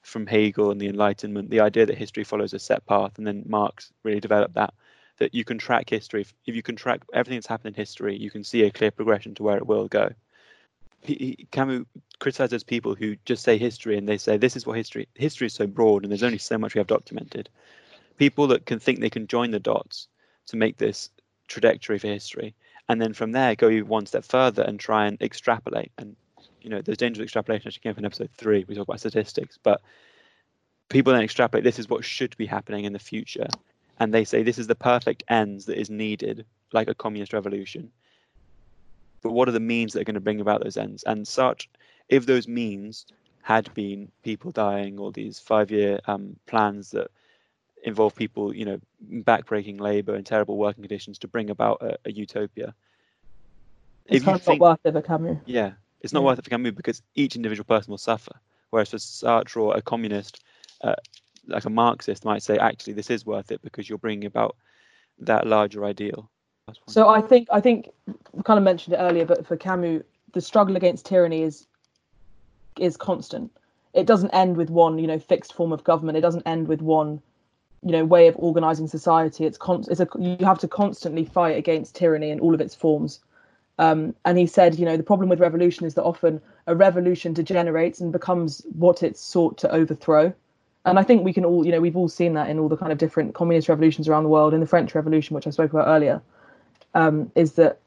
from Hegel and the Enlightenment, the idea that history follows a set path, and then Marx really developed that that you can track history. If, if you can track everything that's happened in history, you can see a clear progression to where it will go. He, he, Camus criticizes people who just say history and they say this is what history history is so broad and there's only so much we have documented. People that can think they can join the dots to make this trajectory for history and then from there go one step further and try and extrapolate. And you know there's dangerous extrapolation actually came from episode three we talk about statistics but people then extrapolate this is what should be happening in the future. And they say this is the perfect ends that is needed like a communist revolution. But what are the means that are going to bring about those ends? And such if those means had been people dying or these five year um, plans that involve people, you know, backbreaking labour and terrible working conditions to bring about a, a utopia. It's not think, worth it for Camus. Yeah, it's not yeah. worth it for Camus because each individual person will suffer. Whereas for Sartre or a communist, uh, like a Marxist, might say, actually, this is worth it because you're bringing about that larger ideal. So I think I think we kind of mentioned it earlier, but for Camus, the struggle against tyranny is is constant. It doesn't end with one, you know, fixed form of government. It doesn't end with one, you know, way of organizing society. It's con- it's a you have to constantly fight against tyranny in all of its forms. Um, and he said, you know, the problem with revolution is that often a revolution degenerates and becomes what it's sought to overthrow. And I think we can all, you know, we've all seen that in all the kind of different communist revolutions around the world. In the French Revolution, which I spoke about earlier, um, is that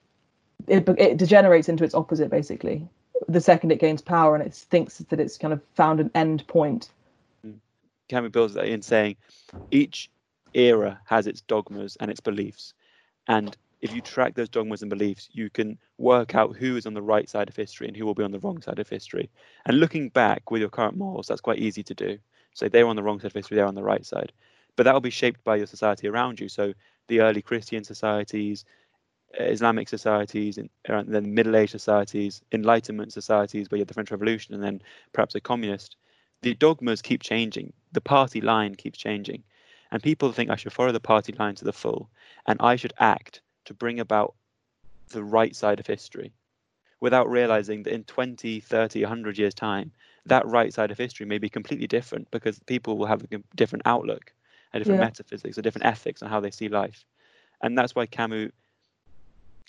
it, it degenerates into its opposite, basically. The second it gains power and it thinks that it's kind of found an end point. Camus builds that in saying each era has its dogmas and its beliefs. And if you track those dogmas and beliefs, you can work out who is on the right side of history and who will be on the wrong side of history. And looking back with your current morals, that's quite easy to do. So they're on the wrong side of history, they're on the right side. But that will be shaped by your society around you. So the early Christian societies, uh, Islamic societies, and then Middle Age societies, Enlightenment societies, where you had the French Revolution, and then perhaps a communist. The dogmas keep changing. The party line keeps changing, and people think I should follow the party line to the full, and I should act to bring about the right side of history without realizing that in 20, 30, 100 years' time, that right side of history may be completely different because people will have a different outlook, a different Yeah. metaphysics, a different ethics on how they see life. And that's why Camus,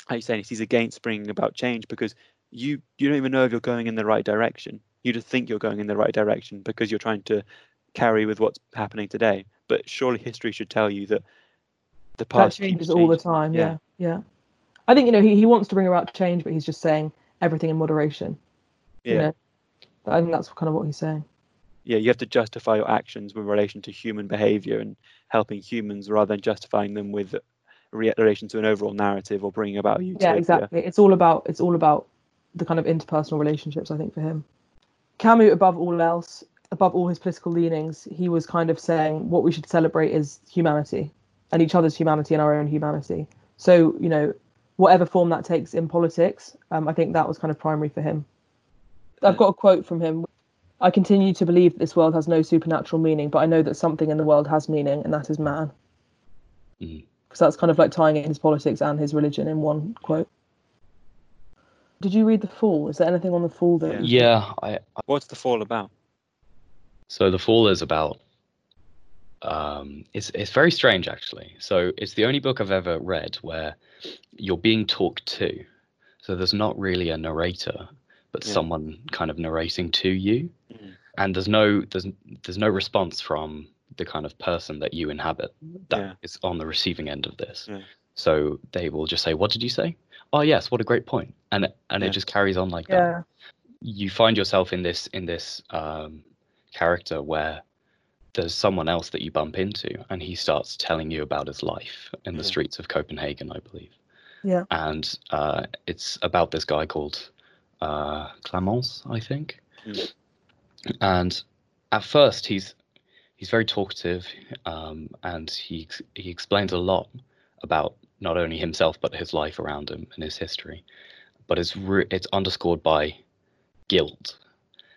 how you saying, he's against bringing about change because you you don't even know if you're going in the right direction. You just think you're going in the right direction because you're trying to carry with what's happening today. But surely history should tell you that the past That changes all the time. Yeah. Yeah. yeah, I think you know he, he wants to bring about change, but he's just saying everything in moderation. You Yeah. know? I think that's kind of what he's saying. yeah, you have to justify your actions with relation to human behavior and helping humans rather than justifying them with re- relation to an overall narrative or bringing about a Yeah, exactly. It's all about it's all about the kind of interpersonal relationships. I think for him, Camus, above all else, above all his political leanings, he was kind of saying what we should celebrate is humanity and each other's humanity and our own humanity. So you know, whatever form that takes in politics, um, I think that was kind of primary for him. I've got a quote from him. I continue to believe that this world has no supernatural meaning, but I know that something in the world has meaning, and that is man. Because that's kind of like tying in his politics and his religion in one quote. Did you read The Fall? Is there anything on The Fall that? Yeah. Yeah, I, What's the fall about? So the fall is about. Um, it's it's very strange actually. So it's the only book I've ever read where you're being talked to. So there's not really a narrator, but Yeah. someone kind of narrating to you, Mhm. and there's no there's there's no response from the kind of person that you inhabit that is Yeah. on the receiving end of this. Yeah. So they will just say, "What did you say?" Oh yes, what a great point, and it- and Yeah. it just carries on like that Yeah, you find yourself in this in this um, character where there's someone else that you bump into and he starts telling you about his life in the Yeah. streets of copenhagen i believe yeah, and uh, it's about this guy called uh, clamence i think Mm. and at first he's he's very talkative um, and he he explains a lot about not only himself but his life around him and his history but it's re- it's underscored by guilt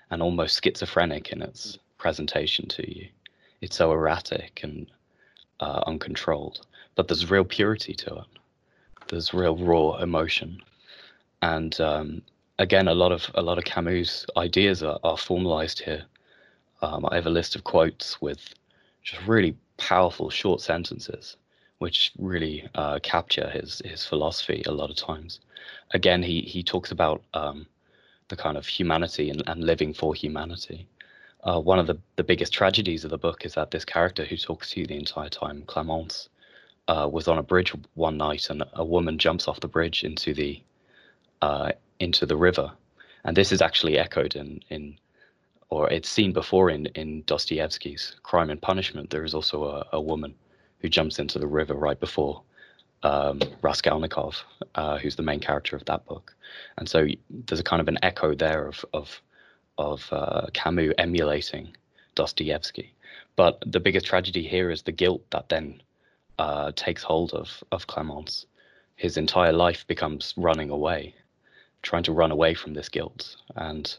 and almost schizophrenic in its presentation to you. It's so erratic and uh, uncontrolled, but there's real purity to it. There's real raw emotion, and um, again, a lot of a lot of Camus' ideas are, are formalized here. Um, I have a list of quotes with just really powerful short sentences, which really uh, capture his his philosophy a lot of times. Again, he he talks about um, the kind of humanity and, and living for humanity. Uh, one of the, the biggest tragedies of the book is that this character who talks to you the entire time, Clamence, uh, was on a bridge one night and a woman jumps off the bridge into the uh, into the river, and this is actually echoed in in or it's seen before in in Dostoevsky's Crime and Punishment. There is also a, a woman who jumps into the river right before um, Raskolnikov, uh, who's the main character of that book, and so there's a kind of an echo there of of of uh, Camus emulating Dostoevsky. But the biggest tragedy here is the guilt that then uh, takes hold of of Clamence. His entire life becomes running away, trying to run away from this guilt, and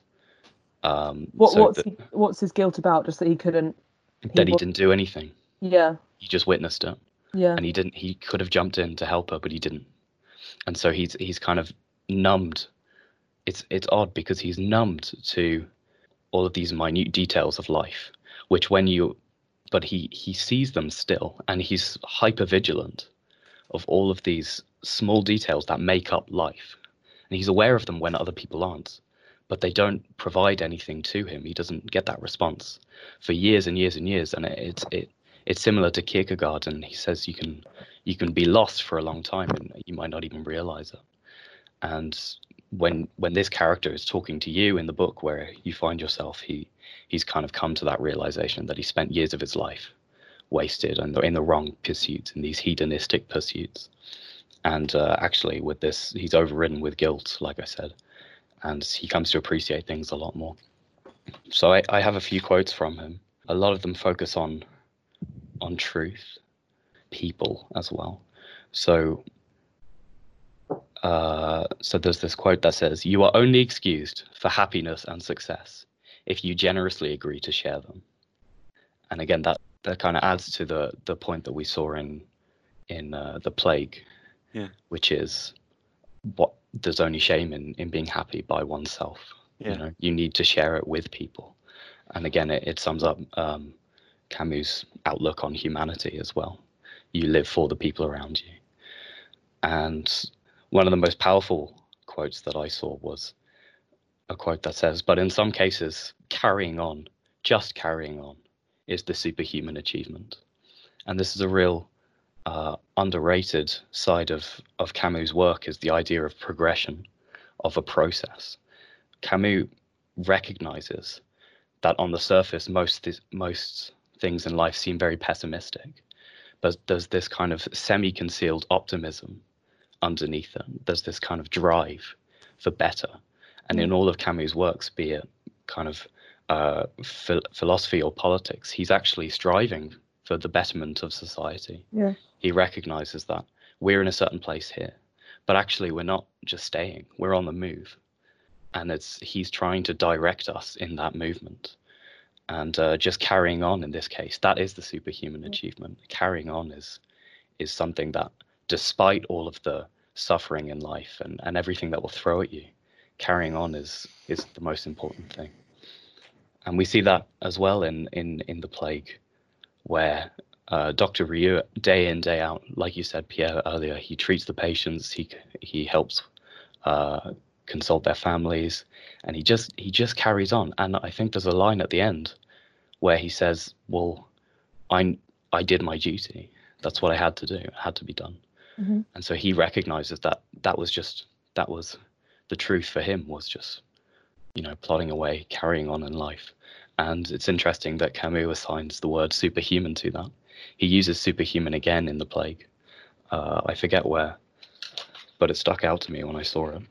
um, what so what's that, he, what's his guilt about? Just that he couldn't. that he wa- didn't do anything. Yeah, He just witnessed it, yeah, and he didn't. He could have jumped in to help her, but he didn't. and so he's he's kind of numbed. It's it's odd because he's numbed to all of these minute details of life, which when you, but he he sees them still, and he's hyper vigilant of all of these small details that make up life, and he's aware of them when other people aren't but they don't provide anything to him. He doesn't get that response for years and years and years. And it, it's it it's similar to Kierkegaard, and he says you can you can be lost for a long time and you might not even realize it. And when when this character is talking to you in the book, where you find yourself, he he's kind of come to that realization that he spent years of his life wasted and in the wrong pursuits, in these hedonistic pursuits. And uh, actually, with this, he's overridden with guilt, like I said and he comes to appreciate things a lot more. So I, I have a few quotes from him. A lot of them focus on on truth, people as well. So uh, so there's this quote that says, "You are only excused for happiness and success if you generously agree to share them." And again, that that kind of adds to the the point that we saw in in uh, the plague, yeah. which is what there's only shame in in being happy by oneself. Yeah. You know, you need to share it with people. And again, it, it sums up um, Camus' outlook on humanity as well. You live for the people around you. And one of the most powerful quotes that I saw was a quote that says, But in some cases, carrying on, just carrying on, is the superhuman achievement. And this is a real uh, underrated side of, of Camus' work is the idea of progression, of a process. Camus recognizes that on the surface, most most things in life seem very pessimistic, but there's this kind of semi-concealed optimism underneath them. There's this kind of drive for better, and in all of Camus' works, be it kind of uh, ph- philosophy or politics, he's actually striving for the betterment of society. Yeah he recognizes that we're in a certain place here but actually we're not just staying we're on the move and it's he's trying to direct us in that movement and uh, just carrying on in this case that is the superhuman achievement carrying on is is something that despite all of the suffering in life and, and everything that will throw at you carrying on is is the most important thing and we see that as well in in in the plague where uh, Dr. Rieux, day in day out, like you said, Pierre earlier, he treats the patients. He he helps uh, consult their families, and he just he just carries on. And I think there's a line at the end where he says, "Well, I I did my duty. That's what I had to do. It had to be done." Mm-hmm. And so he recognizes that that was just that was the truth for him was just you know plodding away, carrying on in life. And it's interesting that Camus assigns the word superhuman to that he uses superhuman again in the plague. Uh, I forget where, but it stuck out to me when I saw it.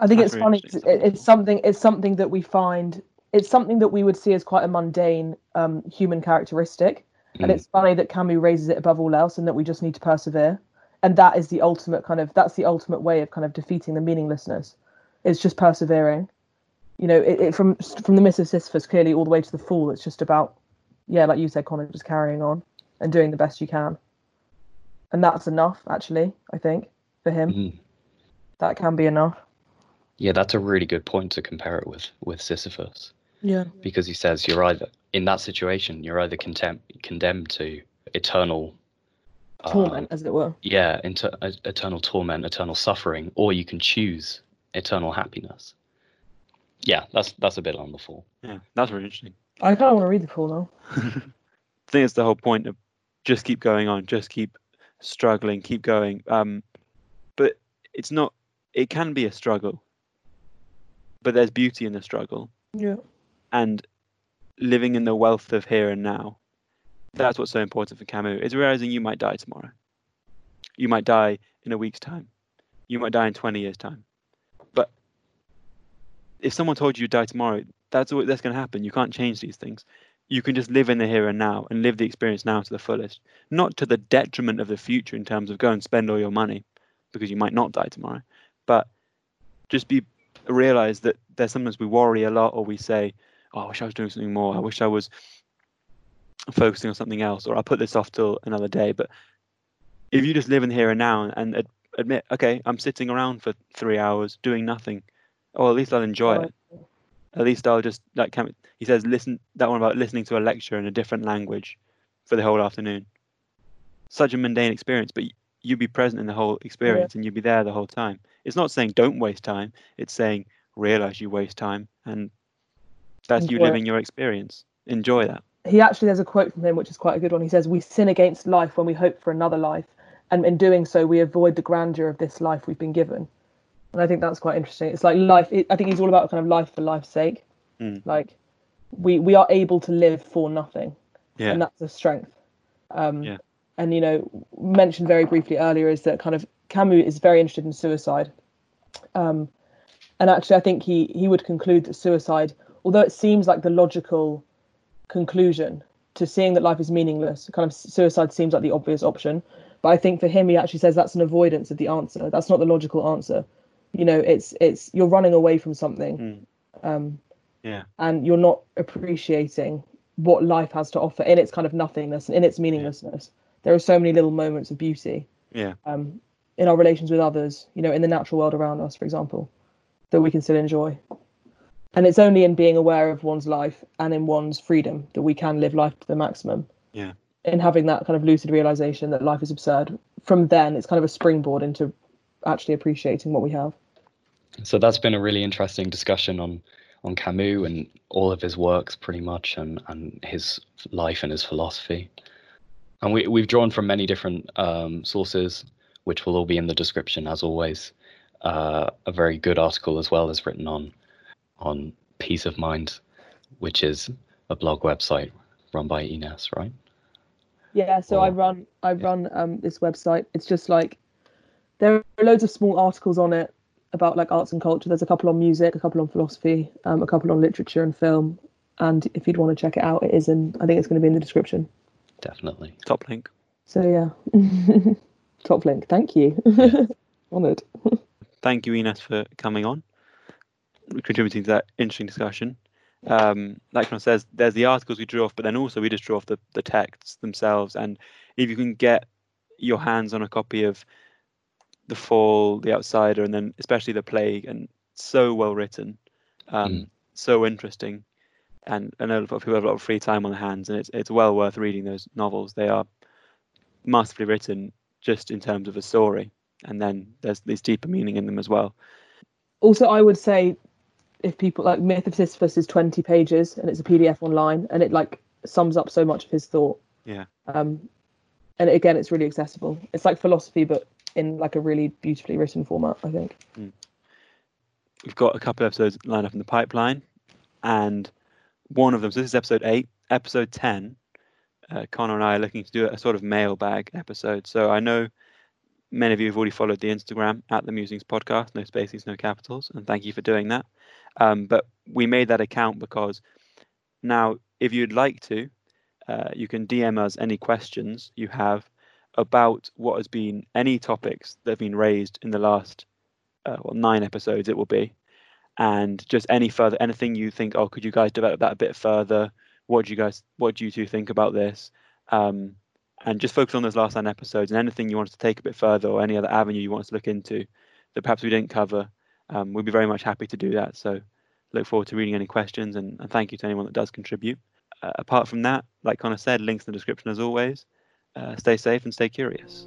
I think That's it's funny. It's, it's, something. It's something that we find. It's something that we would see as quite a mundane um, human characteristic, and mm. it's funny that Camus raises it above all else, and that we just need to persevere. And that is the ultimate kind of. That's the ultimate way of kind of defeating the meaninglessness. It's just persevering. You know, it, it from from the myth of Sisyphus clearly all the way to the Fall. It's just about yeah, like you said, Connor, just carrying on and doing the best you can. And that's enough, actually, I think, for him. Mm-hmm. That can be enough. Yeah, that's a really good point to compare it with with Sisyphus. Yeah. Because he says you're either in that situation, you're either contem- condemned to eternal torment, uh, as it were. Yeah, into uh, eternal torment, eternal suffering, or you can choose eternal happiness. Yeah, that's that's a bit on the fall. Yeah, that's really interesting. I kind of want to read the Fall [laughs] now. I think it's the whole point of just keep going on, just keep struggling, keep going. Um, but it's not. It can be a struggle, but there's beauty in the struggle. Yeah. And living in the wealth of here and now. That's what's so important for Camus. Is realizing you might die tomorrow. You might die in a week's time. You might die in 20 years' time. But if someone told you you'd die tomorrow, that's what that's going to happen. You can't change these things. You can just live in the here and now and live the experience now to the fullest, not to the detriment of the future in terms of go and spend all your money because you might not die tomorrow, but just be realize that there's sometimes we worry a lot or we say, oh, I wish I was doing something more. I wish I was focusing on something else or I'll put this off till another day. But if you just live in here and now and admit, okay, I'm sitting around for three hours doing nothing. Oh, at least I'll enjoy it. At least I'll just like. Can, he says, listen. That one about listening to a lecture in a different language for the whole afternoon. Such a mundane experience, but you'd be present in the whole experience and you'd be there the whole time. It's not saying don't waste time. It's saying realize you waste time and that's you Enjoy it. living your experience. Enjoy that. he actually there's a quote from him which is quite a good one. He says, "We sin against life when we hope for another life, and in doing so, we avoid the grandeur of this life we've been given." And I think that's quite interesting. It's like life. It, I think he's all about kind of life for life's sake. Mm. Like we we are able to live for nothing, Yeah. and that's a strength. Um, Yeah. And you know, mentioned very briefly earlier is that kind of Camus is very interested in suicide. Um, and actually, I think he he would conclude that suicide, although it seems like the logical conclusion to seeing that life is meaningless, kind of suicide seems like the obvious option. But I think for him, he actually says that's an avoidance of the answer. That's not the logical answer. You know, it's it's you're running away from something, Mm. um, Yeah. and you're not appreciating what life has to offer in its kind of nothingness and in its meaninglessness. There are so many little moments of beauty Yeah. um, in our relations with others, you know, in the natural world around us, for example, that we can still enjoy. And it's only in being aware of one's life and in one's freedom that we can live life to the maximum. Yeah. In having that kind of lucid realization that life is absurd. From then, it's kind of a springboard into actually appreciating what we have. So that's been a really interesting discussion on on Camus and all of his works, pretty much, and and his life and his philosophy. And we we've drawn from many different um, sources, which will all be in the description as always. Uh, a very good article as well is written on on Piece of Mind, which is a blog website run by Ines, right? Yeah, so I run I run um this website. It's just like there are loads of small articles on it about like arts and culture. There's a couple on music, a couple on philosophy, um, a couple on literature and film. And if you'd want to check it out, it is in I think it's going to be in the description. Definitely. Top link. So yeah, [laughs] top link. Thank you. [laughs] Honoured. [laughs] Thank you, Ines, for coming on, contributing to that interesting discussion. Um, like John says, there's the articles we drew off, but then also we just drew off the, the texts themselves. And if you can get your hands on a copy of The Fall, The Outsider, and then especially The Plague, and so well written, um, Mm. so interesting, and I know a lot of people have a lot of free time on their hands, and it's it's well worth reading those novels. They are masterfully written, just in terms of a story, and then there's this deeper meaning in them as well. Also, I would say if people like Myth of Sisyphus is 20 pages and it's a PDF online and it like sums up so much of his thought. Yeah. Um, and again, it's really accessible. It's like philosophy, but in like a really beautifully written format. I think. we've got a couple of episodes lined up in the pipeline, and one of them. So this is episode eight. Episode ten. Uh, Connor and I are looking to do a sort of mailbag episode. So I know many of you have already followed the Instagram at the Musings Podcast, no spaces, no capitals, and thank you for doing that. Um, but we made that account because now, if you'd like to, uh, you can DM us any questions you have about what has been any topics that have been raised in the last uh, well, nine episodes it will be and just any further anything you think oh could you guys develop that a bit further? What do you guys what do you two think about this? Um, and just focus on those last nine episodes and anything you want to take a bit further or any other avenue you want us to look into that perhaps we didn't cover um, we'd be very much happy to do that. So look forward to reading any questions and, and thank you to anyone that does contribute. Uh, apart from that like connor said links in the description as always. Uh, stay safe and stay curious